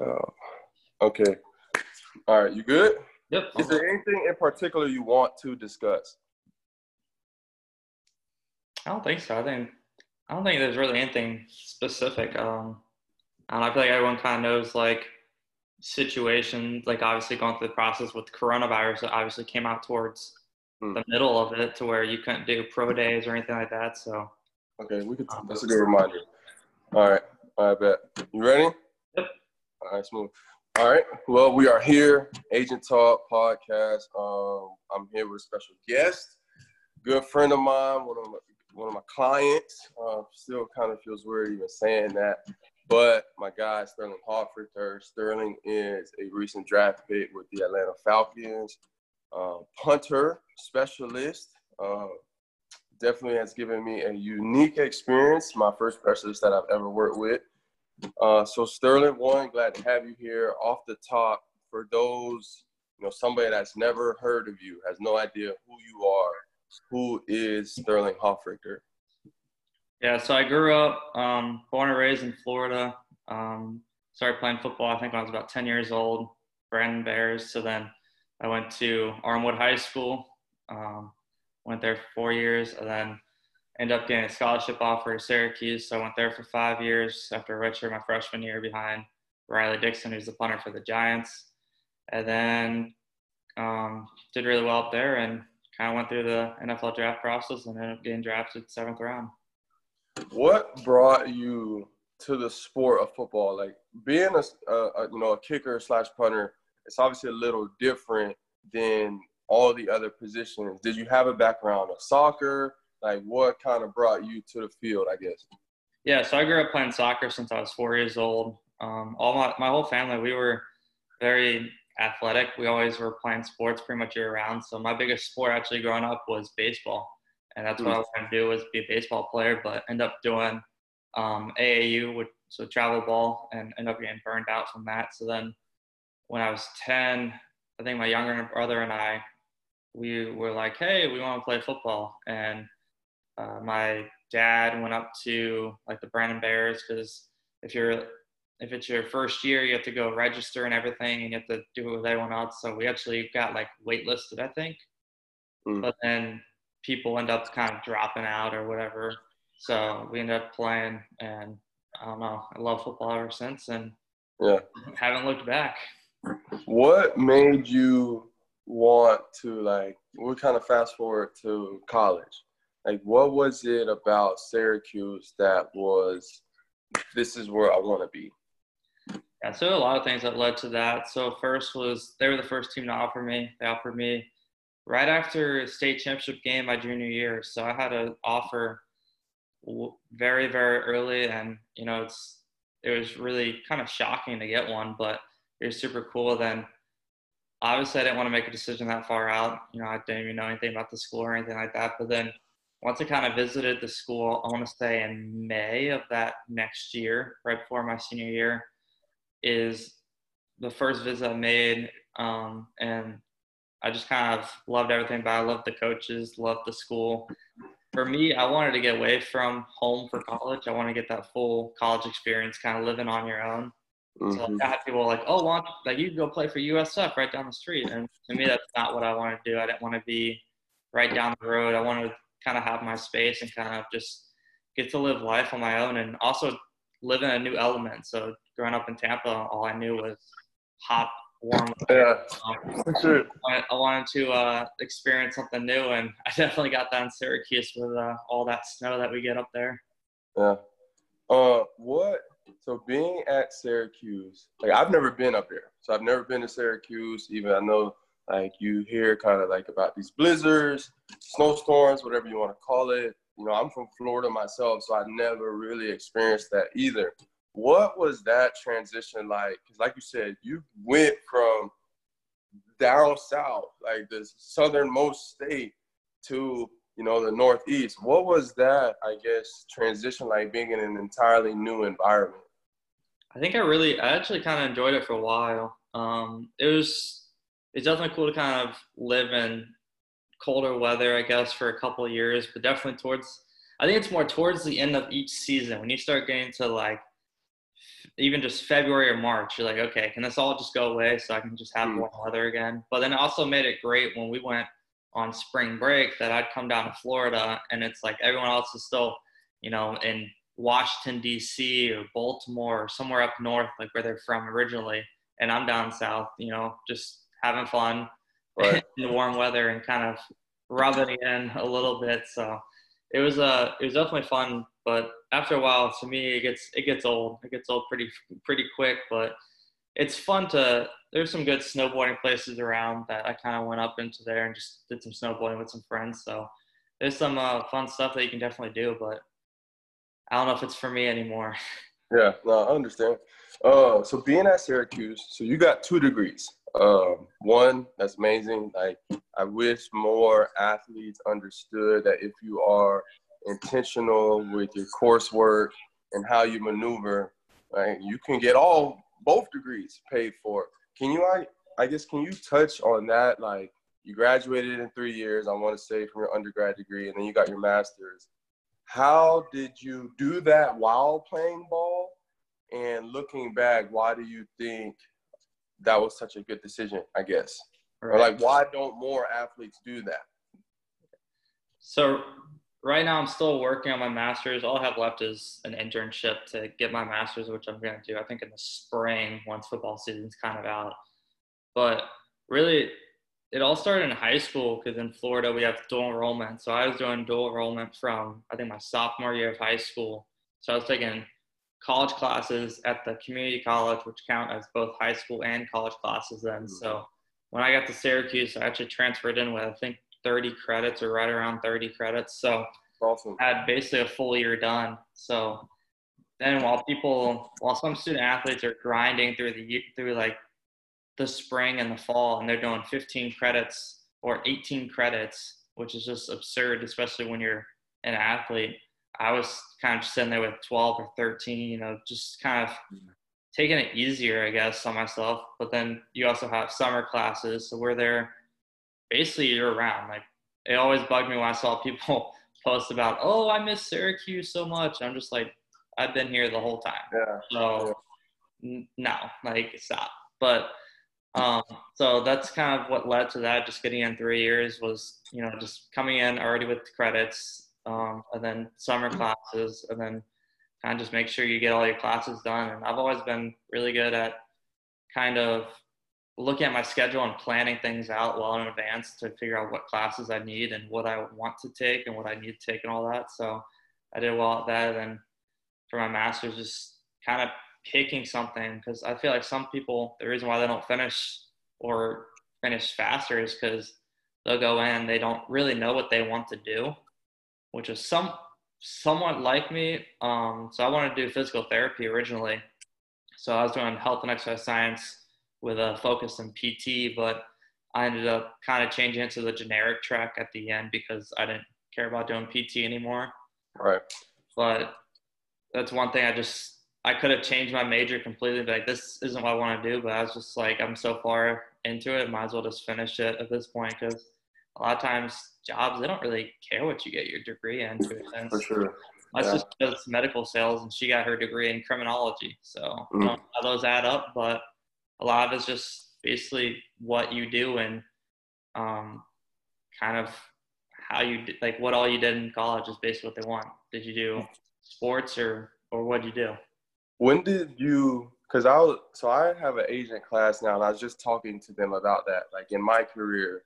Oh, okay. All right, you good? Yep. Is there anything in particular you want to discuss? I don't think so. I think I don't think there's really anything specific. Um, and I feel like everyone kind of knows like situations, like obviously going through the process with coronavirus. It obviously came out towards Hmm. the middle of it to where you couldn't do pro days or anything like that. So Okay, we could. That's a good reminder. All right, all right, bet. You ready? Yep. All right, smooth. All right. Well, we are here, Agent Talk podcast. Um, I'm here with a special guest, good friend of mine, one of my one of my clients. Uh, still kind of feels weird even saying that, but my guy Sterling Hofrichter. Sterling is a recent draft pick with the Atlanta Falcons, uh, punter specialist. Uh, definitely has given me a unique experience. My first specialist that I've ever worked with. Uh, so Sterling, one, glad to have you here. Off the top, for those, you know, somebody that's never heard of you, has no idea who you are. Who is Sterling Hofrichter? yeah, so I grew up, um, born and raised in Florida. Um, started playing football I think when I was about 10 years old. Brandon Bears. So then I went to Armwood High School. Um, went there for four years, and then ended up getting a scholarship offer to Syracuse. So I went there for five years after redshirt my freshman year behind Riley Dixon, who's the punter for the Giants. And then um, did really well up there and kind of went through the NFL draft process and ended up getting drafted seventh round. What brought you to the sport of football? Like being a, a, a you know a kicker slash punter, it's obviously a little different than all the other positions. Did you have a background of soccer? Like what kind of brought you to the field? I guess. Yeah, so I grew up playing soccer since I was four years old. Um, all my, my whole family, we were very athletic. We always were playing sports pretty much year round. So my biggest sport actually growing up was baseball. And that's what I was trying to do was be a baseball player, but end up doing um, AAU, which, so travel ball, and end up getting burned out from that. So then when I was 10, I think my younger brother and I, we were like, hey, we want to play football. And uh, my dad went up to like the Brandon Bears because if you're if it's your first year, you have to go register and everything, and you have to do it with everyone else. So we actually got like waitlisted, I think. Mm. But then people end up kind of dropping out or whatever. So we ended up playing, and I don't know. I love football ever since, and Yeah. haven't looked back. What made you want to like? We kind of fast forward to college. Like, what was it about Syracuse that was? This is where I want to be. Yeah, so a lot of things that led to that. So first was they were the first team to offer me. They offered me right after state championship game my junior year. So I had an offer very very early, and you know it's it was really kind of shocking to get one, but it was super cool. Then obviously I didn't want to make a decision that far out. You know I didn't even know anything about the school or anything like that. But then once I kind of visited the school, I want to say in May of that next year, right before my senior year is the first visit I made, um, and I just kind of loved everything it. I loved the coaches, loved the school. For me, I wanted to get away from home for college. I want to get that full college experience, kind of living on your own. So Mhm. I had people like, "Oh, want like you can go play for USF right down the street," and to me, that's not what I wanted to do. I didn't want to be right down the road. I wanted to kind of have my space and kind of just get to live life on my own, and also live in a new element. So growing up in Tampa, all I knew was hot, warm. weather. Yeah, Um, sure. I I wanted to uh, experience something new, and I definitely got that in Syracuse with uh, all that snow that we get up there. Yeah. Uh, what? So being at Syracuse, like I've never been up there, so I've never been to Syracuse. Even I know, like you hear kind of like about these blizzards, snowstorms, whatever you want to call it. You know, I'm from Florida myself, so I never really experienced that either. What was that transition like? Because, like you said, you went from down south, like the southernmost state, to you know the northeast. What was that? I guess transition like being in an entirely new environment. I think I really, I actually kind of enjoyed it for a while. Um, it was, it's definitely cool to kind of live in colder weather, I guess, for a couple of years, but definitely towards, I think it's more towards the end of each season when you start getting to like even just February or March, you're like, okay, can this all just go away so I can just have mm. warm weather again? But then it also made it great when we went on spring break that I'd come down to Florida and it's like everyone else is still, you know, in Washington D.C. or Baltimore or somewhere up north, like where they're from originally, and I'm down south, you know, just having fun right. in the warm weather and kind of rubbing it in a little bit. So it was uh it was definitely fun, but after a while, to me, it gets it gets old. It gets old pretty pretty quick, but it's fun to. There's some good snowboarding places around that I kind of went up into there and just did some snowboarding with some friends. So there's some uh, fun stuff that you can definitely do, but I don't know if it's for me anymore. Yeah, no, I understand. Uh, so being at Syracuse, so you got two degrees. Um, one, that's amazing. Like I wish more athletes understood that if you are intentional with your coursework and how you maneuver, right, you can get all both degrees paid for. Can you I I guess can you touch on that? Like you graduated in three years, I want to say from your undergrad degree, and then you got your master's. How did you do that while playing ball? And looking back, why do you think that was such a good decision, I guess? Right. Or like why don't more athletes do that? So right now I'm still working on my master's. All I have left is an internship to get my master's, which I'm going to do, I think, in the spring once football season's kind of out. But really, it all started in high school because in Florida we have dual enrollment. So I was doing dual enrollment from, I think, my sophomore year of high school. So I was taking college classes at the community college, which count as both high school and college classes then. So mm-hmm. when I got to Syracuse, I actually transferred in with, I think, 30 credits or right around 30 credits. So awesome. I had basically a full year done. So then while people, while some student athletes are grinding through the, through like the spring and the fall and they're doing 15 credits or 18 credits, which is just absurd, especially when you're an athlete. I was kind of sitting there with 12 or 13, you know, just kind of taking it easier, I guess, on myself. But then you also have summer classes. So we're there basically year round. Like it always bugged me when I saw people post about, oh, I miss Syracuse so much. I'm just like, I've been here the whole time. Yeah. So n- no, like stop. But um, so that's kind of what led to that. Just getting in three years was, you know, just coming in already with credits, um, and then summer classes, and then kind of just make sure you get all your classes done. And I've always been really good at kind of looking at my schedule and planning things out well in advance to figure out what classes I need and what I want to take and what I need to take and all that. So I did well at that. And then for my master's, just kind of picking something because I feel like some people, the reason why they don't finish or finish faster is because they'll go in, they don't really know what they want to do, which is some somewhat like me. Um, so I wanted to do physical therapy originally. So I was doing health and exercise science with a focus in PT, but I ended up kind of changing it to the generic track at the end because I didn't care about doing PT anymore. Right. But that's one thing I just I could have changed my major completely, but like this isn't what I want to do. But I was just like, I'm so far into it, might as well just finish it at this point because a lot of times jobs they don't really care what you get your degree in. To a sense. For sure. My yeah. sister does medical sales and she got her degree in criminology, so mm. I don't know how those add up, but a lot of it's just basically what you do and um, kind of how you did, like what all you did in college is basically what they want. Did you do sports or or what did you do? When did you? Because I was so I have an agent class now, and I was just talking to them about that. Like in my career,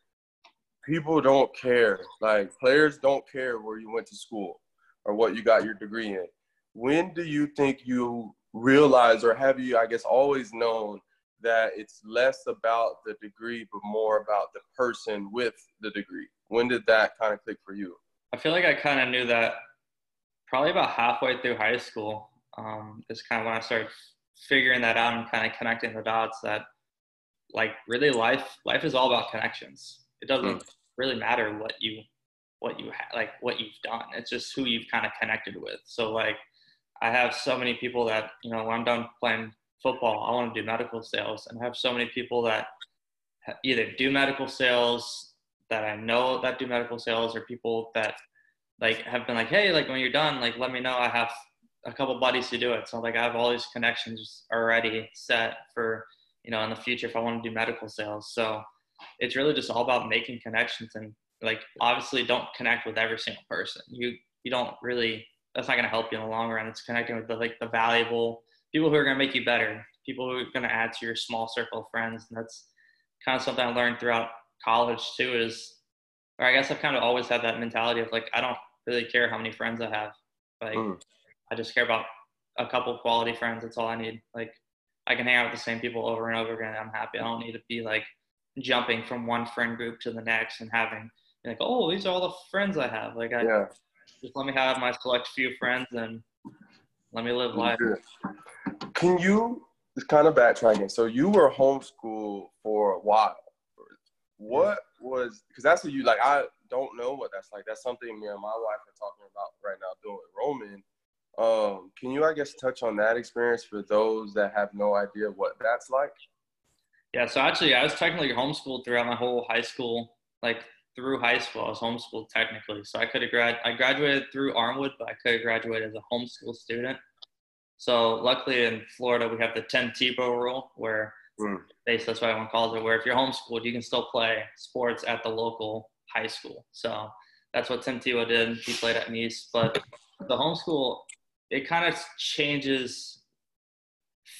people don't care. Like players don't care where you went to school or what you got your degree in. When do you think you realize, or have you, I guess, always known that it's less about the degree but more about the person with the degree when did that kind of click for you i feel like i kind of knew that probably about halfway through high school um, is kind of when i started figuring that out and kind of connecting the dots that like really life life is all about connections it doesn't mm. really matter what you what you ha- like what you've done it's just who you've kind of connected with so like i have so many people that you know when i'm done playing football, I want to do medical sales and I have so many people that either do medical sales that I know that do medical sales or people that like have been like, hey, like when you're done, like let me know. I have a couple buddies to do it. So like I have all these connections already set for you know in the future if I want to do medical sales. So it's really just all about making connections and like obviously don't connect with every single person. You you don't really that's not going to help you in the long run. It's connecting with the like the valuable people who are going to make you better, people who are going to add to your small circle of friends. And that's kind of something I learned throughout college too. Is or I guess I've kind of always had that mentality of like I don't really care how many friends I have. Like mm. I just care about a couple quality friends. That's all I need. Like I can hang out with the same people over and over again. I'm happy. I don't need to be like jumping from one friend group to the next and having like, oh, these are all the friends I have. Like I yeah. just let me have my select few friends and let me live life. Can you just kind of backtracking? So you were homeschooled for a while. What was because that's what you like? I don't know what that's like. That's something me and my wife are talking about right now doing Roman. Um, can you, I guess, touch on that experience for those that have no idea what that's like? Yeah, so actually, I was technically homeschooled throughout my whole high school, like through high school. I was homeschooled technically, so I could have grad. I graduated through Armwood, but I could have graduated as a homeschool student. So luckily in Florida, we have the Tim Tebow rule, where mm. basically that's what everyone calls it, where if you're homeschooled, you can still play sports at the local high school. So that's what Tim Tebow did. He played at Nease, but the homeschool it kind of changes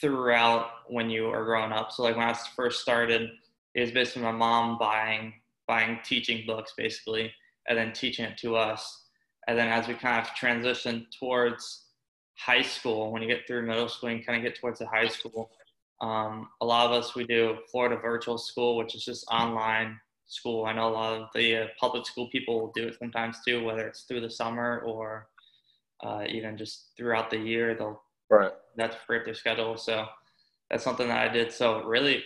throughout when you are growing up. So like when I first started, it was basically my mom buying buying teaching books basically, and then teaching it to us. And then as we kind of transition towards high school, when you get through middle school and kind of get towards the high school, um, a lot of us we do Florida Virtual School, which is just online school. I know a lot of the uh, public school people will do it sometimes too, whether it's through the summer or uh, even just throughout the year. They'll right. That's free up their schedule. So that's something that I did. So really,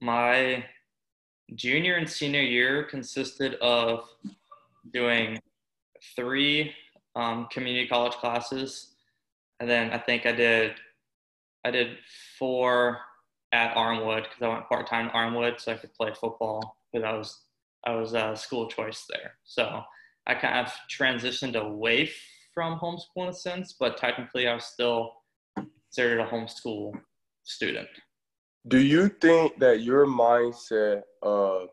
my junior and senior year consisted of doing three um, community college classes, and then I think I did I did four at Armwood because I went part time to Armwood so I could play football because I was I was a school choice there. So I kind of transitioned away from homeschool in a sense, but technically I was still considered a homeschool student. Do you think that your mindset of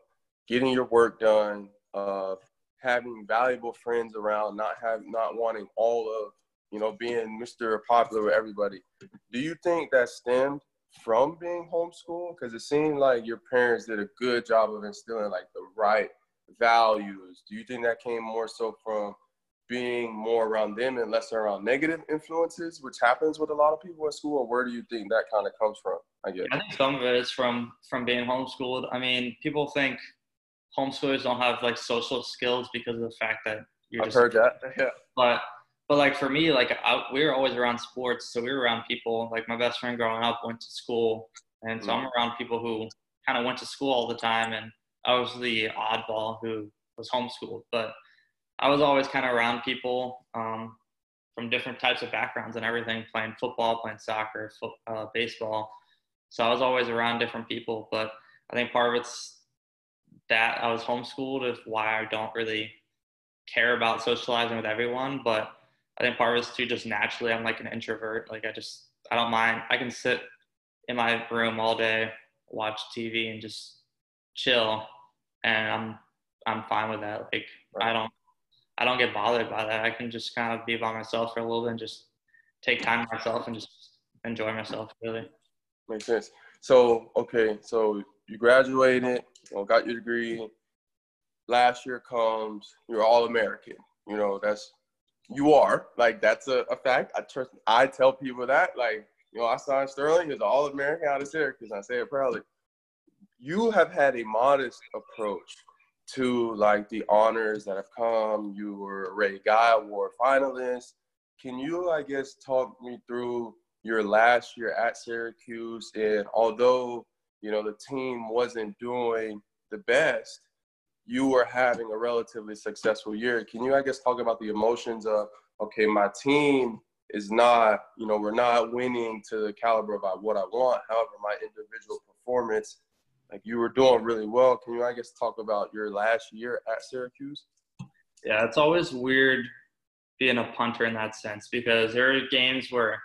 getting your work done, of having valuable friends around, not have not wanting all of you know being Mr. Popular with everybody, do you think that stemmed from being homeschooled? Because it seemed like your parents did a good job of instilling like the right values. Do you think that came more so from being more around them and less around negative influences, which happens with a lot of people at school, or where do you think that kind of comes from? I guess. I think some of it is from from being homeschooled. I mean, people think homeschoolers don't have like social skills because of the fact that you're. I've just, heard that. Yeah. But but like for me, like I, we were always around sports, so we were around people. Like my best friend growing up went to school, and so mm-hmm. I'm around people who kind of went to school all the time, and I was the oddball who was homeschooled, but I was always kind of around people um, from different types of backgrounds and everything, playing football, playing soccer, foot, uh, baseball. So I was always around different people. But I think part of it's that I was homeschooled is why I don't really care about socializing with everyone. But I think part of it's too just naturally I'm like an introvert. Like I just I don't mind. I can sit in my room all day, watch TV, and just chill, and I'm I'm fine with that. Like I don't I don't get bothered by that. I can just kind of be by myself for a little bit and just take time myself and just enjoy myself. Really makes sense. So okay, so you graduated, got your degree. Last year comes, you're all American. You know that's you are like that's a, a fact. I trust. I tell people that like you know I signed Sterling. He's all American out of Syracuse. I say it proudly. You have had a modest approach to like the honors that have come. You were a Ray Guy Award finalist. Can you, I guess, talk me through your last year at Syracuse? And although you know the team wasn't doing the best, you were having a relatively successful year. Can you, I guess, talk about the emotions of okay, my team is not, you know, we're not winning to the caliber of what I want. However, my individual performance like you were doing really well. Can you, I guess, talk about your last year at Syracuse? Yeah, it's always weird being a punter in that sense because there are games where,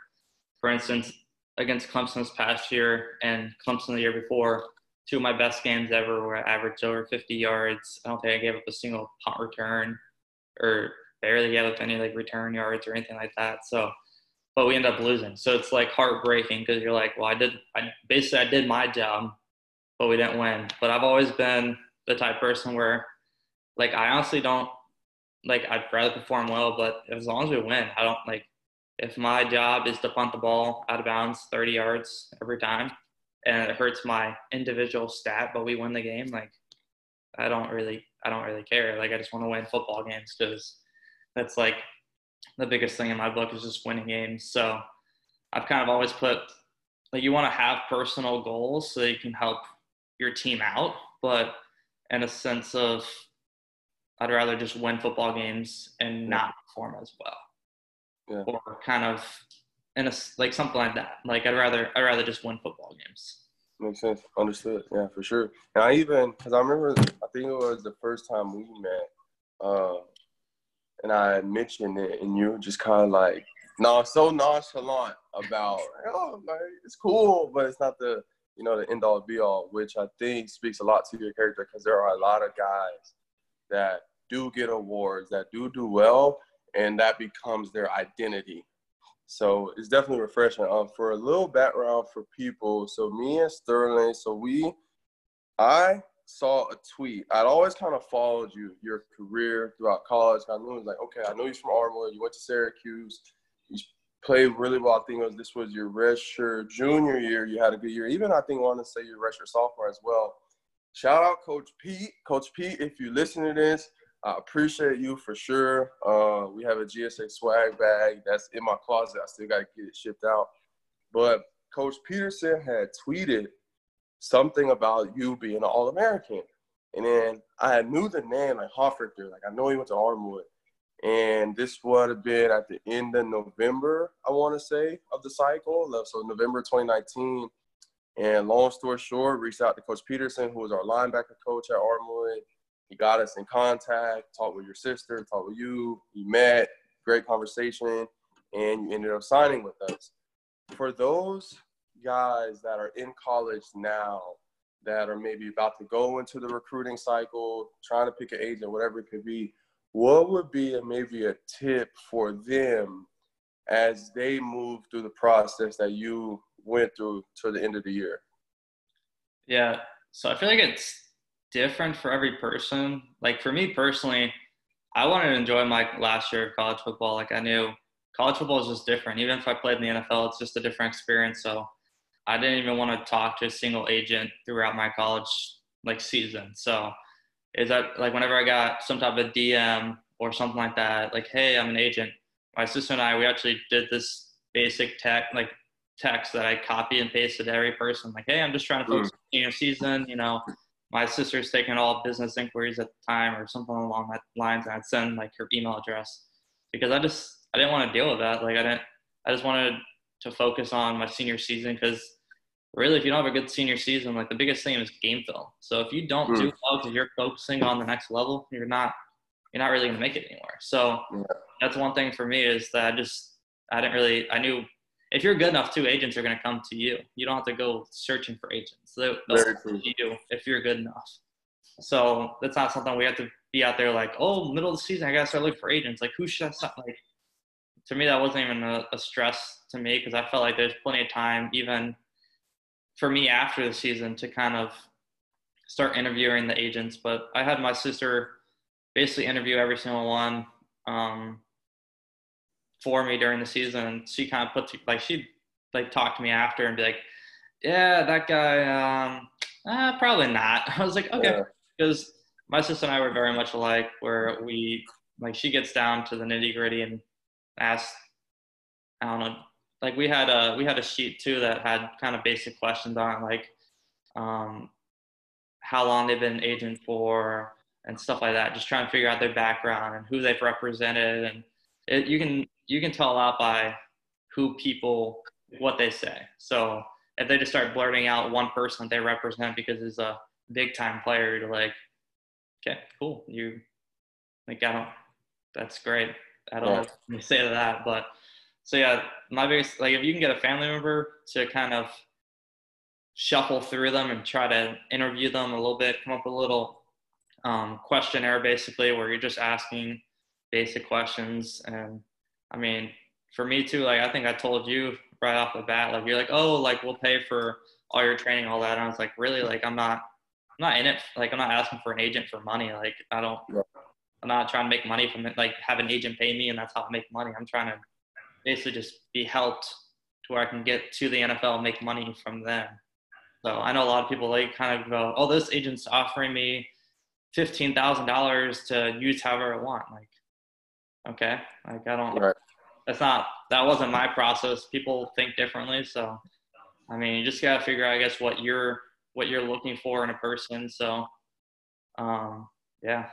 for instance, against Clemson this past year and Clemson the year before, two of my best games ever where I averaged over 50 yards. I don't think I gave up a single punt return or barely gave up any like return yards or anything like that. So, but we end up losing. So it's like heartbreaking because you're like, well, I did, I basically I did my job, but we didn't win. But I've always been the type person where, like, I honestly don't like. I'd rather perform well, but as long as we win, I don't like. If my job is to punt the ball out of bounds 30 yards every time, and it hurts my individual stat, but we win the game, like, I don't really, I don't really care. Like, I just want to win football games because that's like the biggest thing in my book is just winning games. So I've kind of always put like you want to have personal goals so you can help your team out, but in a sense of I'd rather just win football games and not perform as well. Yeah. Or kind of in a like something like that. Like I'd rather I'd rather just win football games. Makes sense. Understood. Yeah, for sure. And I even because I remember I think it was the first time we met. Uh, and I mentioned it, and you were just kind of like, no, so nonchalant about, oh, like, it's cool, but it's not the, you know, the end all be all, which I think speaks a lot to your character because there are a lot of guys that do get awards, that do do well, and that becomes their identity. So it's definitely refreshing. Um, for a little background for people, so me and Sterling, so we, I saw a tweet. I'd always kind of followed you, your career throughout college. I knew it was like, okay, I know you're from Armwood. You went to Syracuse. You played really well. I think was, this was your redshirt junior year. You had a good year. Even I think I want to say your redshirt sophomore as well. Shout out Coach Pete. Coach Pete, if you listen to this, I appreciate you for sure. Uh, we have a GSA swag bag that's in my closet. I still got to get it shipped out. But Coach Peterson had tweeted something about you being an All American. And then I knew the name like Hofrichter, like I know he went to Armwood. And this would have been at the end of November, I want to say, of the cycle. So November 2019. And long story short, reached out to Coach Peterson, who was our linebacker coach at Armwood. He got us in contact, talked with your sister, talked with you. We met, great conversation, and you ended up signing with us. For those guys that are in college now that are maybe about to go into the recruiting cycle, trying to pick an agent, whatever it could be, what would be a, maybe a tip for them as they move through the process that you went through to the end of the year? Yeah, so I feel like it's different for every person. Like for me personally, I wanted to enjoy my last year of college football. Like I knew college football is just different. Even if I played in the NFL, it's just a different experience. So I didn't even want to talk to a single agent throughout my college like season. So is that like whenever I got some type of DM or something like that, like, hey, I'm an agent. My sister and I, we actually did this basic tech like text that I copy and pasted to every person. Like, hey, I'm just trying to focus mm. on senior season. You know, my sister's taking all business inquiries at the time or something along that lines, and I'd send like her email address because I just I didn't want to deal with that. Like, I didn't. I just wanted to focus on my senior season because really if you don't have a good senior season like the biggest thing is game film. So if you don't mm. do well because you're focusing on the next level you're not you're not really going to make it anywhere so yeah. that's one thing for me is that i just i didn't really i knew if you're good enough two agents are going to come to you. You don't have to go searching for agents. They'll, they'll come to you if you're good enough. So that's not something we have to be out there like oh middle of the season i gotta start looking for agents. Like who should i start like to me, that wasn't even a, a stress to me because I felt like there's plenty of time, even for me after the season, to kind of start interviewing the agents. But I had my sister basically interview every single one um, for me during the season. And she kind of put like she like talked to me after and be like, "Yeah, that guy, um, eh, probably not." I was like, "Okay," because yeah. my sister and I were very much alike, where we like she gets down to the nitty gritty and asks, I don't know, like we had a we had a sheet too that had kind of basic questions on like um, how long they've been agent for and stuff like that. Just trying to figure out their background and who they've represented, and it, you can you can tell a lot by who people what they say. So if they just start blurting out one person that they represent because it's a big time player, to like, okay, cool, you like I don't, that's great I don't yeah. to say to that, but so yeah, my biggest like if you can get a family member to kind of shuffle through them and try to interview them a little bit, come up with a little um, questionnaire basically where you're just asking basic questions. And I mean, for me too, like I think I told you right off the bat, like you're like, oh, like we'll pay for all your training, all that. And I was like, really, like I'm not, I'm not in it. Like I'm not asking for an agent for money. Like I don't, I'm not trying to make money from it. Like have an agent pay me and that's how I make money. I'm trying to basically just be helped to where I can get to the NFL and make money from them. So I know a lot of people like kind of go, oh, this agent's offering me fifteen thousand dollars to use however I want. Like, okay, like I don't. Right. That's not. That wasn't my process. People think differently. So, I mean, you just gotta figure out, I guess, what you're what you're looking for in a person. So, um, yeah.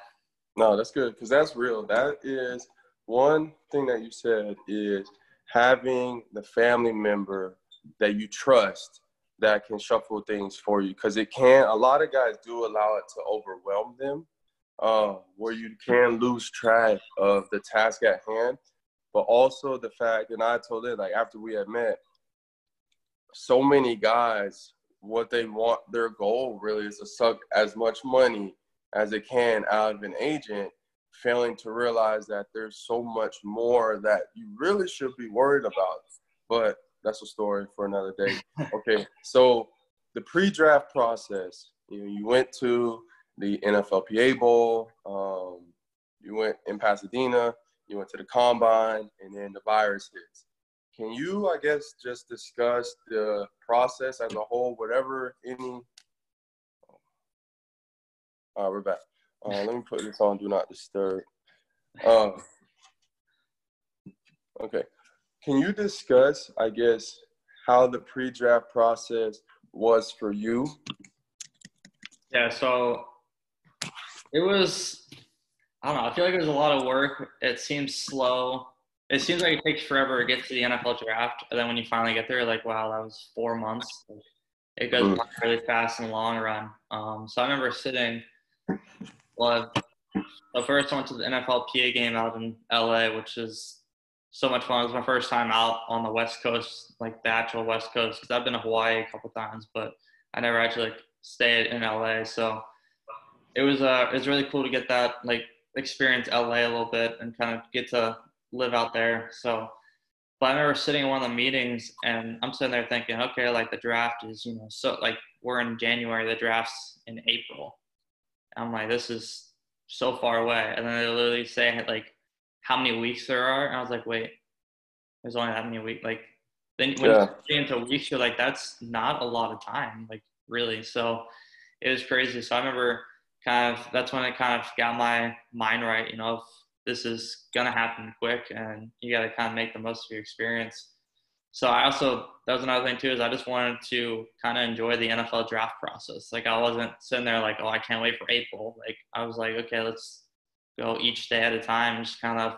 No, that's good because that's real. That is one thing that you said is having the family member that you trust that can shuffle things for you because it can a lot of guys do allow it to overwhelm them uh, where you can lose track of the task at hand but also the fact and i told it like after we had met so many guys what they want their goal really is to suck as much money as it can out of an agent failing to realize that there's so much more that you really should be worried about but that's a story for another day. okay, so the pre-draft process. You know, you went to the NFLPA Bowl. Um, you went in Pasadena. You went to the combine, and then the virus hits. Can you, I guess, just discuss the process as a whole, whatever any? All right, we're back. Uh, let me put this on Do Not Disturb. Um, okay. Can you discuss, I guess, how the pre-draft process was for you? Yeah, so it was I don't know, I feel like it was a lot of work. It seems slow. It seems like it takes forever to get to the NFL draft. And then when you finally get there, like, wow, that was four months. It goes mm. really fast in the long run. Um, so I remember sitting, well, the first I went to the NFLPA game out in LA, which is so much fun. It was my first time out on the West Coast, like the actual West Coast, because I've been to Hawaii a couple times, but I never actually like stayed in LA. So it was uh, it was really cool to get that like experience LA a little bit and kind of get to live out there. So, but I remember sitting in one of the meetings and I'm sitting there thinking, okay, like the draft is, you know, so like we're in January, the draft's in April. I'm like, this is so far away. And then they literally say like how many weeks there are. And I was like, wait, there's only that many weeks. Like then when yeah. you into weeks, you're like, that's not a lot of time, like really. So it was crazy. So I remember kind of that's when I kind of got my mind right. You know, if this is gonna happen quick, and you got to kind of make the most of your experience. So I also that was another thing too is I just wanted to kind of enjoy the NFL draft process. Like I wasn't sitting there like, oh, I can't wait for April. Like I was like, okay, let's go each day at a time, just kind of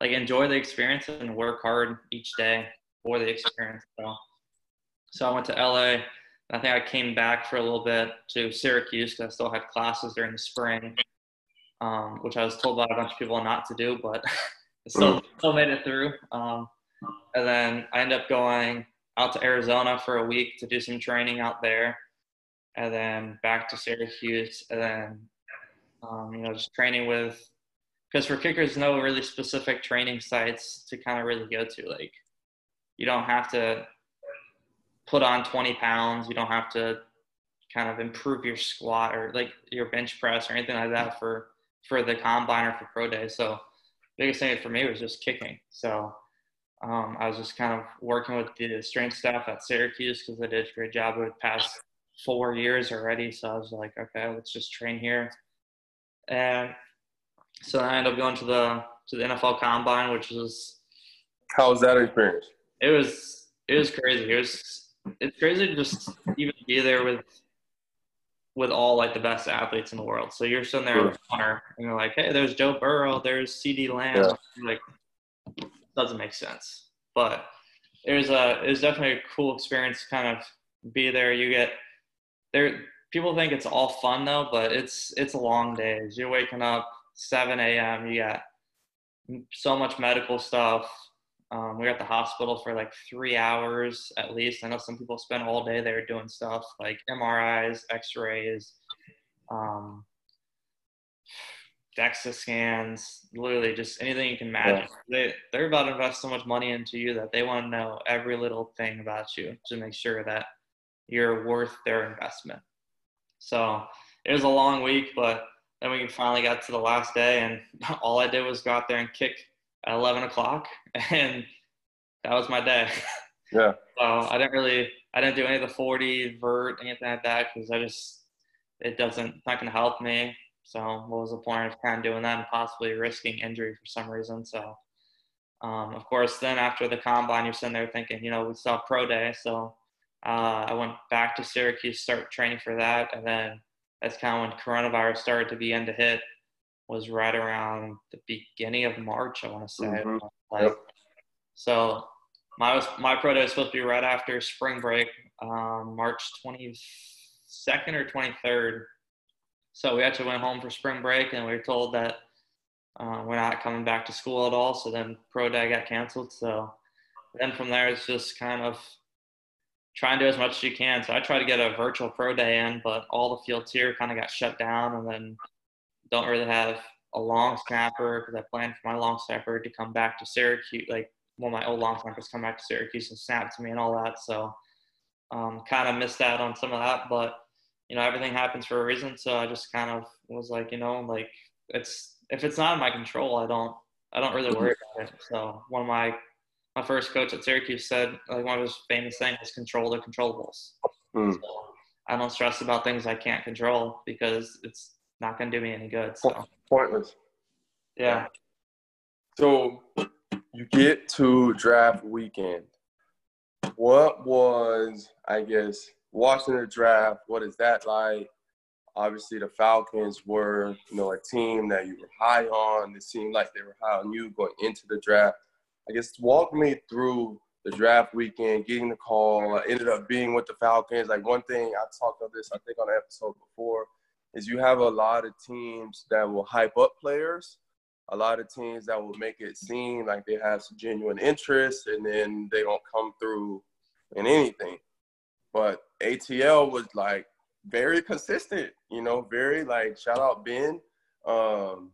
like enjoy the experience and work hard each day for the experience. So, so I went to LA. I think I came back for a little bit to Syracuse because I still had classes during the spring, um, which I was told by a bunch of people not to do, but still still made it through. Um, and then I end up going out to Arizona for a week to do some training out there, and then back to Syracuse, and then um, you know just training with because for kickers, no really specific training sites to kind of really go to. Like, you don't have to put on 20 pounds. You don't have to kind of improve your squat or like your bench press or anything like that for for the combine or for pro day. So, biggest thing for me was just kicking. So, um, I was just kind of working with the strength staff at Syracuse because they did a great job over the past four years already. So I was like, okay, let's just train here. And so I ended up going to the to the NFL Combine, which was. How was that experience? It was it was crazy. It was it's crazy to just even be there with with all like the best athletes in the world. So you're sitting there sure. the corner and you're like, hey, there's Joe Burrow, there's CeeDee Lamb. Yeah. Like, doesn't make sense. But it was a it was definitely a cool experience to kind of be there. You get there. People think it's all fun though, but it's it's a long days. You're waking up 7 a.m. You got so much medical stuff. Um, we were at the hospital for like three hours at least. I know some people spend all day there doing stuff like MRIs, X-rays, um, DEXA scans, literally just anything you can imagine. Yeah. They they're about to invest so much money into you that they want to know every little thing about you to make sure that you're worth their investment. So it was a long week, but then we finally got to the last day, and all I did was go out there and kick at 11 o'clock, and that was my day. Yeah. so I didn't really, I didn't do any of the 40 vert, anything like that, because I just, it doesn't, it's not going to help me. So what was the point of kind of doing that and possibly risking injury for some reason? So, um, of course, then after the combine, you're sitting there thinking, you know, we saw pro day, so uh, I went back to Syracuse, start training for that, and then that's kind of when coronavirus started to begin to hit. Was right around the beginning of March, I want to say. Mm-hmm. Like, yep. So my my pro day was supposed to be right after spring break, um, March 22nd or 23rd. So we actually went home for spring break, and we were told that uh, we're not coming back to school at all. So then pro day got canceled. So then from there, it's just kind of try and do as much as you can. So I try to get a virtual pro day in, but all the fields here kind of got shut down, and then don't really have a long snapper because I planned for my long snapper to come back to Syracuse. Like, well, my old long snappers come back to Syracuse and snap to me and all that. So, um, kind of missed out on some of that, but you know, everything happens for a reason. So I just kind of was like, you know, like it's if it's not in my control, I don't I don't really worry about it. So one of my my first coach at Syracuse said like one of his famous things is control the controllables. Mm. So I don't stress about things I can't control because it's not going to do me any good. So. Pointless. Yeah. So you get to draft weekend. What was, I guess, watching the draft? What is that like? Obviously, the Falcons were, you know, a team that you were high on. It seemed like they were high on you going into the draft. I guess walk me through the draft weekend, getting the call. I ended up being with the Falcons. Like one thing I talked about this, I think on an episode before, is you have a lot of teams that will hype up players, a lot of teams that will make it seem like they have some genuine interest, and then they don't come through in anything. But ATL was like very consistent, you know, very like shout out Ben. Um,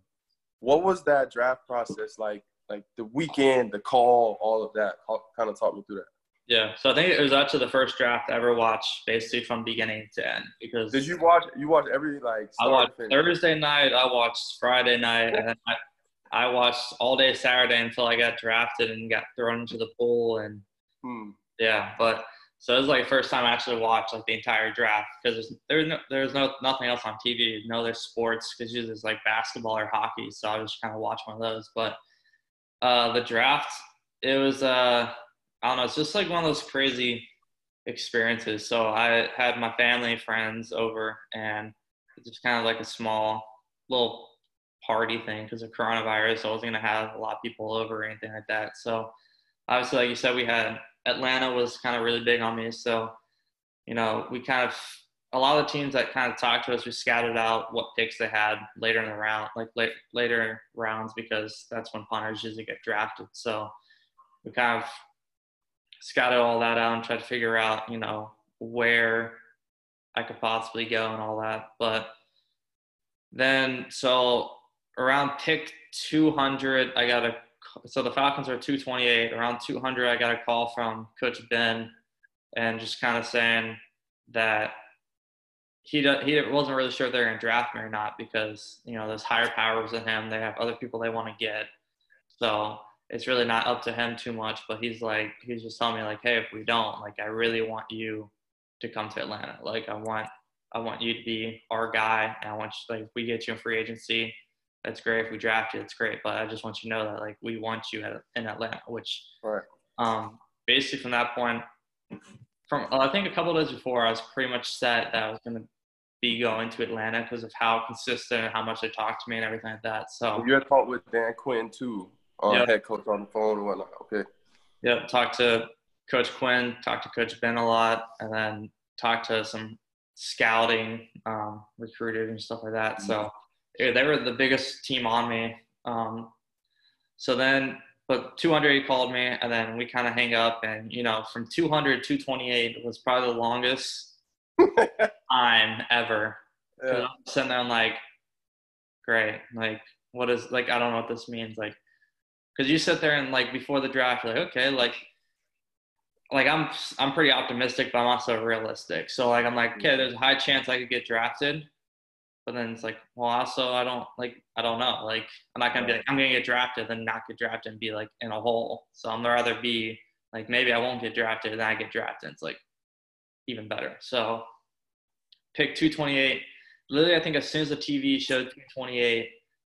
what was that draft process like like the weekend, the call, all of that. Kind of talk me through that. Yeah, so I think it was actually the first draft I ever watched, basically from beginning to end. Because did you watch? You watched every like. I watched Thursday night. I watched Friday night, and I, I watched all day Saturday until I got drafted and got thrown into the pool. And hmm. yeah, but so it was like the first time I actually watched like the entire draft because there's no there's no nothing else on TV. No, there's sports because usually it's like basketball or hockey. So I just kind of watch one of those, but uh, the draft, it was, uh, I don't know, it's just like one of those crazy experiences. So I had my family friends over and just kind of like a small little party thing because of coronavirus. I wasn't to have a lot of people over or anything like that. So obviously, like you said, we had Atlanta was kind of really big on me. So, you know, we kind of a lot of the teams that kind of talked to us, we scouted out what picks they had later in the round, like late, later rounds, because that's when punters usually get drafted. So we kind of scouted all that out and tried to figure out, you know, where I could possibly go and all that. But then, so around pick 200, I got a, so the Falcons are 228. Around 200, I got a call from Coach Ben and just kind of saying that he he wasn't really sure if they're going to draft me or not because you know there's higher powers than him. They have other people they want to get, so it's really not up to him too much. But he's like he's just telling me like, hey, if we don't, like, I really want you to come to Atlanta. Like, I want I want you to be our guy, and I want you, like if we get you in free agency, that's great. If we draft you, it's great. But I just want you to know that like we want you at, in Atlanta, which right. um basically from that point from I think a couple days before, I was pretty much set that I was going to be going to Atlanta because of how consistent and how much they talked to me and everything like that. So you had talked with Dan Quinn too, um, yep. head coach on the phone and whatnot. Okay. Yep. Talked to Coach Quinn, talked to Coach Ben a lot, and then talked to some scouting um, recruiters and stuff like that. So yeah, they were the biggest team on me. Um, So then, but 200 he called me, and then we kind of hang up, and you know, from 200 to 228 was probably the longest time ever. Yeah. I'm sitting there and like, great, like what is like I don't know what this means, like, because you sit there and like before the draft, you're like, okay, like like I'm I'm pretty optimistic, but I'm also realistic. So like I'm like, okay, there's a high chance I could get drafted. But then it's like, well, also I don't like I don't know. Like I'm not gonna be like I'm gonna get drafted, then not get drafted and be like in a hole. So I'm rather be like maybe I won't get drafted, and then I get drafted. It's like even better. So pick 228. Literally, I think as soon as the TV showed 228,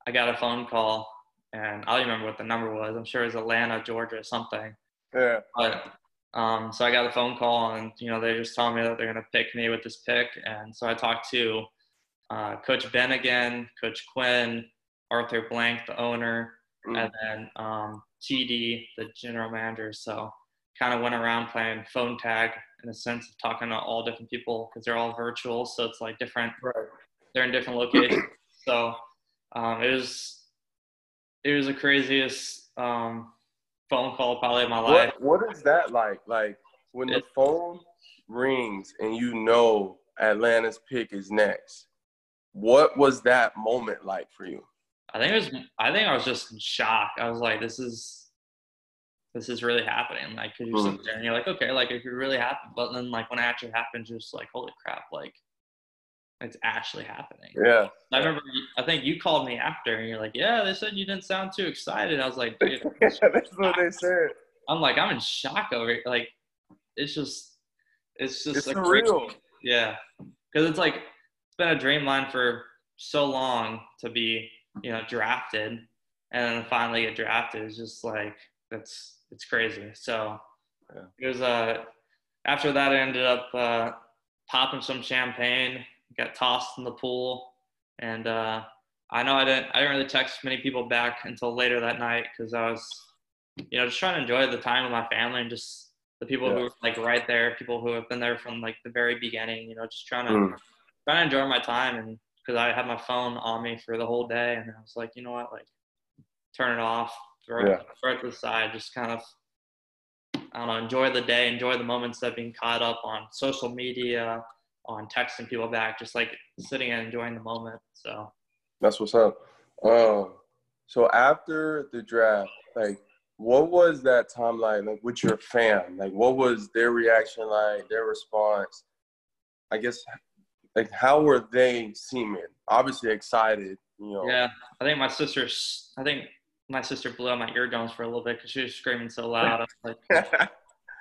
I got a phone call, and I don't remember what the number was. I'm sure it was Atlanta, Georgia, or something. Yeah. But um, so I got a phone call, and you know they just told me that they're gonna pick me with this pick, and so I talked to uh, Coach Ben again, Coach Quinn, Arthur Blank, the owner, mm. and then um, TD, the general manager. So kind of went around playing phone tag in a sense of talking to all different people because they're all virtual, so it's like different. Right. They're in different locations, so um, it was it was the craziest um, phone call probably of my life. What, what is that like? Like when the phone rings and you know Atlanta's pick is next. What was that moment like for you? I think it was. I think I was just in shock. I was like, "This is, this is really happening." Like, cause you're mm. sitting there and you're like, "Okay, like if it could really happen," but then like when it actually happens, you're just like, "Holy crap!" Like, it's actually happening. Yeah. I remember. I think you called me after, and you're like, "Yeah, they said you didn't sound too excited." I was like, "Dude, that's what they said." I'm like, I'm in shock over it. Like, it's just, it's just it's like surreal. Yeah, because it's like been a dream line for so long to be, you know, drafted, and then finally get drafted is just like that's it's crazy. So yeah. it was uh after that I ended up uh, popping some champagne got tossed in the pool, and uh, I know I didn't I didn't really text many people back until later that night because I was, you know, just trying to enjoy the time with my family and just the people yeah. who were like right there, people who have been there from like the very beginning. You know, just trying to mm. Trying to enjoy my time and because I had my phone on me for the whole day, and I was like, you know what, like turn it off, throw, yeah. it, throw it to the side, just kind of I don't know, enjoy the day, enjoy the moments of being caught up on social media, on texting people back, just like sitting and enjoying the moment. So that's what's up. Um, so after the draft, like, what was that time like, like with your fam? Like, what was their reaction like? Their response? I guess, like, how were they seeming? Obviously excited, you know. Yeah, I think my sister's. I think my sister blew out my eardrums for a little bit because she was screaming so loud. like,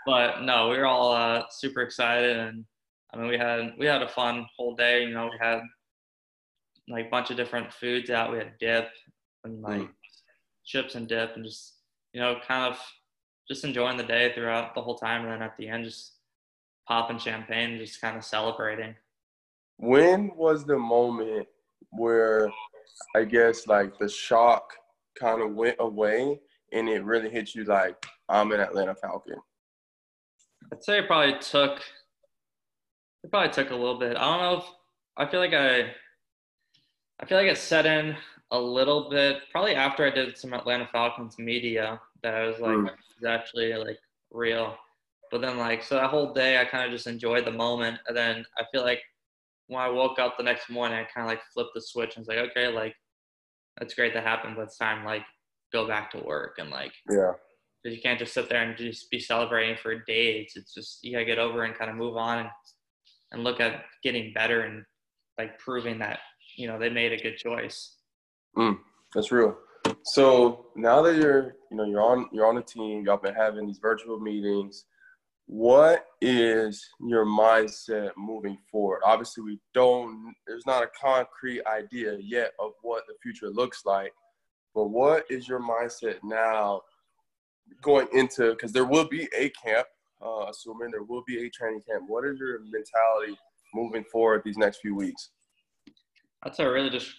but no, we were all uh, super excited and I mean, we had we had a fun whole day. You know, we had like a bunch of different foods out. We had dip and like mm. chips and dip, and just you know, kind of just enjoying the day throughout the whole time, and then at the end, just popping champagne, just kind of celebrating. When was the moment where I guess like the shock kind of went away and it really hit you like I'm an Atlanta Falcon? I'd say it probably took it probably took a little bit. I don't know if I feel like I I feel like it set in a little bit probably after I did some Atlanta Falcons media that I was like mm. it's actually like real. But then like so that whole day I kind of just enjoyed the moment and then I feel like when I woke up the next morning I kind of like flipped the switch and was like okay like that's great that happened but it's time like go back to work and like yeah because you can't just sit there and just be celebrating for days. It's just you gotta get over and kind of move on and and look at getting better and like proving that you know they made a good choice. Mm, that's real. So now that you're you know you're on you're on a team, y'all been having these virtual meetings. What is your mindset moving forward? Obviously, we don't. There's not a concrete idea yet of what the future looks like. But what is your mindset now going into? Because there will be a camp uh, assuming there will be a training camp. What is your mentality moving forward these next few weeks? I'd say really just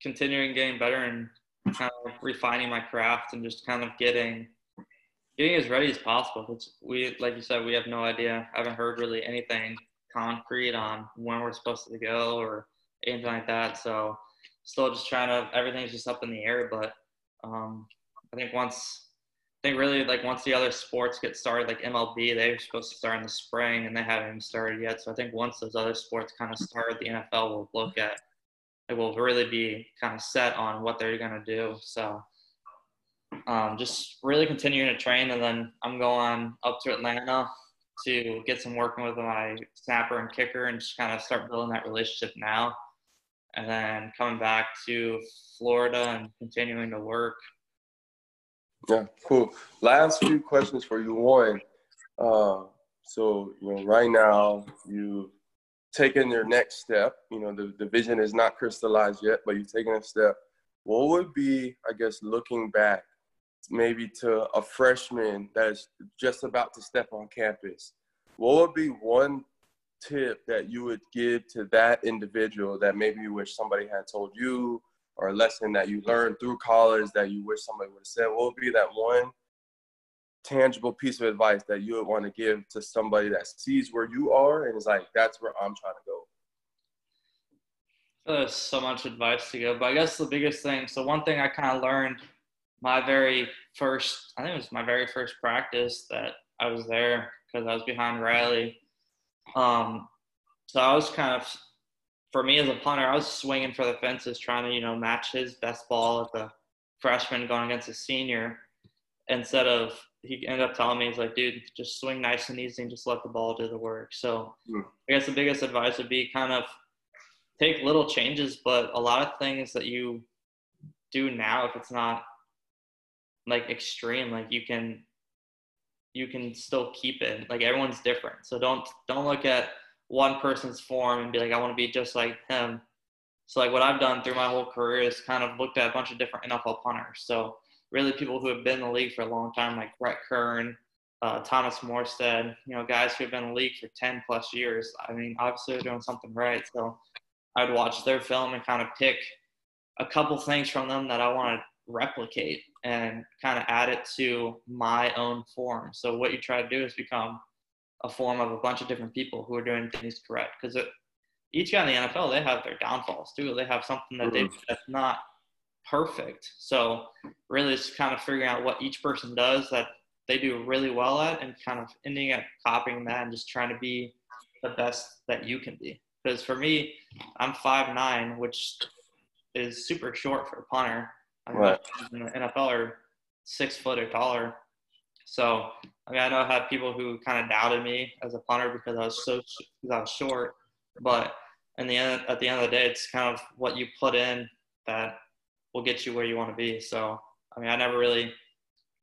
continuing getting better and kind of refining my craft and just kind of getting getting as ready as possible. It's, we, like you said, we have no idea. I haven't heard really anything concrete on when we're supposed to go or anything like that. So still just trying to everything's just up in the air, but um, I think once I think really like once the other sports get started, like MLB, they're supposed to start in the spring and they haven't even started yet. So I think once those other sports kind of start, the NFL will look at it will really be kind of set on what they're gonna do. So um, just really continuing to train, and then I'm going up to Atlanta to get some working with my snapper and kicker, and just kind of start building that relationship now. And then coming back to Florida and continuing to work. Yeah, cool. Last few questions for you. One, uh, so you know, right now you've taken your next step. You know, the, the vision is not crystallized yet, but you've taken a step. What would be, I guess, looking back, maybe to a freshman that's just about to step on campus, what would be one tip that you would give to that individual that maybe you wish somebody had told you or a lesson that you learned through college that you wish somebody would have said? What would be that one tangible piece of advice that you would want to give to somebody that sees where you are and is like, that's where I'm trying to go? There's so much advice to give, but I guess the biggest thing. So one thing I kind of learned my very first, I think it was my very first practice that I was there because I was behind Riley. Um, so I was kind of, for me as a punter, I was swinging for the fences, trying to you know match his best ball as a freshman going against a senior, instead of he ended up telling me he's like, dude, just swing nice and easy and just let the ball do the work. So mm. I guess the biggest advice would be kind of take little changes, but a lot of things that you do now, if it's not like extreme, like you can you can still keep it. Like everyone's different. So don't don't look at one person's form and be like, I want to be just like him. So like what I've done through my whole career is kind of looked at a bunch of different NFL punters. So really people who have been in the league for a long time, like Brett Kern, uh, Thomas Morstead, you know, guys who have been in the league for 10 plus years. I mean, obviously they're doing something right. So I'd watch their film and kind of pick a couple things from them that I want to replicate and kind of add it to my own form. So what you try to do is become a form of a bunch of different people who are doing things correct. Because each guy in the NFL, they have their downfalls too. They have something that they mm-hmm. that's not perfect. So really, it's kind of figuring out what each person does that they do really well at, and kind of ending up copying that and just trying to be the best that you can be. Because for me, I'm five nine, which is super short for a punter. I mean, right. in the NFL are er, six foot or taller. So I mean, I know I had people who kind of doubted me as a punter because I was so because I was short. But in the end, at the end of the day, it's kind of what you put in that will get you where you want to be. So, I mean, I never really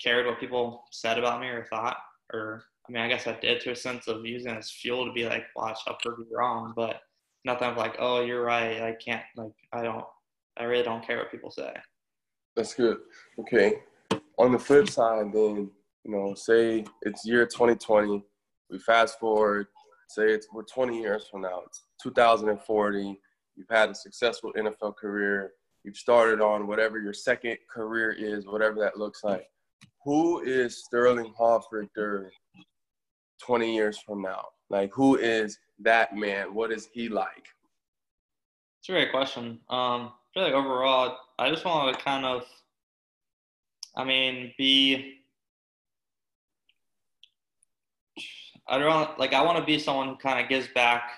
cared what people said about me or thought, or I mean, I guess I did to a sense of using it as fuel to be like, watch, I'll prove you wrong, but nothing of like, oh, you're right. I can't, like, I don't, I really don't care what people say. That's good. Okay. On the flip side, then, you know, say it's year 2020, we fast forward, say it's we're 20 years from now, it's 2040, you've had a successful NFL career, you've started on whatever your second career is, whatever that looks like. Who is Sterling Hofrichter 20 years from now? Like, who is that man? What is he like? It's a great question. Um, I feel like overall, I just want to kind of, I mean, be. I don't like. I want to be someone who kind of gives back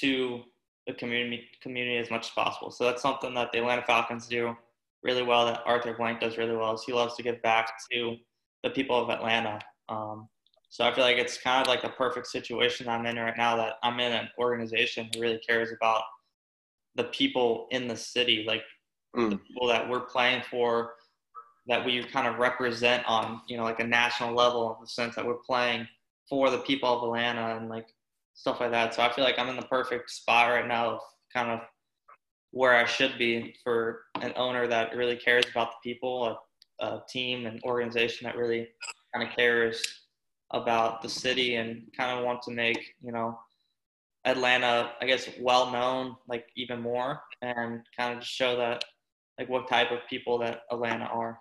to the community community as much as possible. So that's something that the Atlanta Falcons do really well. That Arthur Blank does really well. Is he loves to give back to the people of Atlanta. Um, so I feel like it's kind of like a perfect situation I'm in right now. That I'm in an organization who really cares about the people in the city, like mm. the people that we're playing for, that we kind of represent on you know like a national level in the sense that we're playing for the people of Atlanta and like stuff like that. So I feel like I'm in the perfect spot right now of kind of where I should be for an owner that really cares about the people, a, a team and organization that really kind of cares about the city and kind of want to make, you know, Atlanta, I guess, well known, like even more, and kind of just show that, like, what type of people that Atlanta are.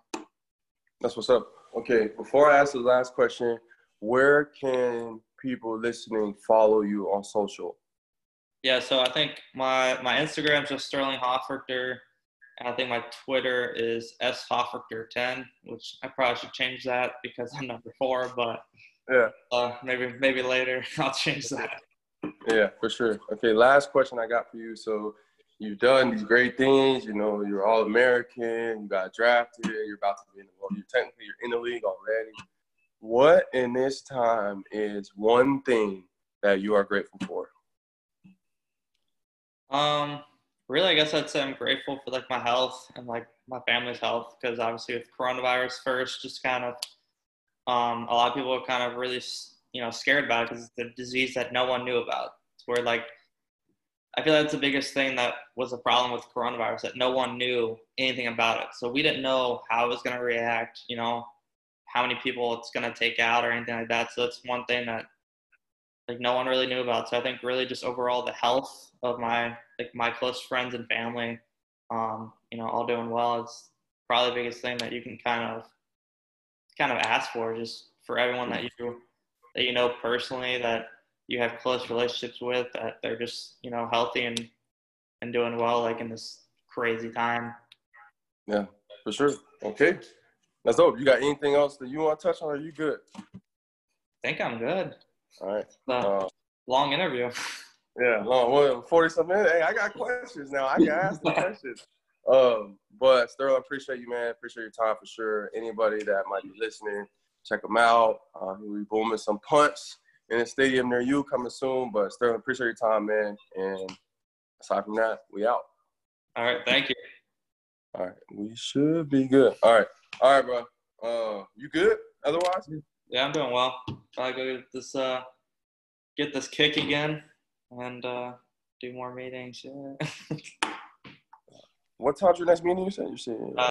That's what's up. Okay, before I ask the last question, where can people listening follow you on social? Yeah, so I think my my Instagram is just Sterling Hofrichter. And I think my Twitter is S shofferter10, which I probably should change that because I'm number four, but yeah, uh, maybe maybe later I'll change that. Yeah, for sure. Okay, last question I got for you. So you've done these great things. You know, you're all American. You got drafted. You're about to be in the well, you're technically you're in the league already. What in this time is one thing that you are grateful for? Um, really, I guess I'd say I'm grateful for like my health and like my family's health because obviously with coronavirus first, just kind of um, a lot of people kind of really you know scared about it because it's a disease that no one knew about. It's where like I feel like that's the biggest thing that was a problem with coronavirus that no one knew anything about it. So we didn't know how it was going to react. You know, how many people it's going to take out or anything like that. So that's one thing that like no one really knew about. So I think really just overall the health of my like my close friends and family, um, you know, all doing well. It's probably the biggest thing that you can kind of kind of ask for, just for everyone that you that you know personally that you have close relationships with that they're just you know healthy and and doing well like in this crazy time. Yeah, for sure. Okay, that's dope. You got anything else that you want to touch on? Or are you good? I think I'm good. All right. Uh, long interview. Yeah, long. Well, forty something minutes. Hey, I got questions now. I can ask the questions. Um, but Sterling, appreciate you, man. Appreciate your time for sure. Anybody that might be listening, check them out. Uh, we'll be booming some punts in a stadium near you coming soon. But Sterling, appreciate your time, man. And aside from that, we out. All right, thank you. All right, we should be good. All right, all right, bro. Uh, you good? Otherwise? Yeah, I'm doing well. I go get this uh, get this kick again and uh, do more meetings. Yeah. what time's your next meeting? You said you said. Uh,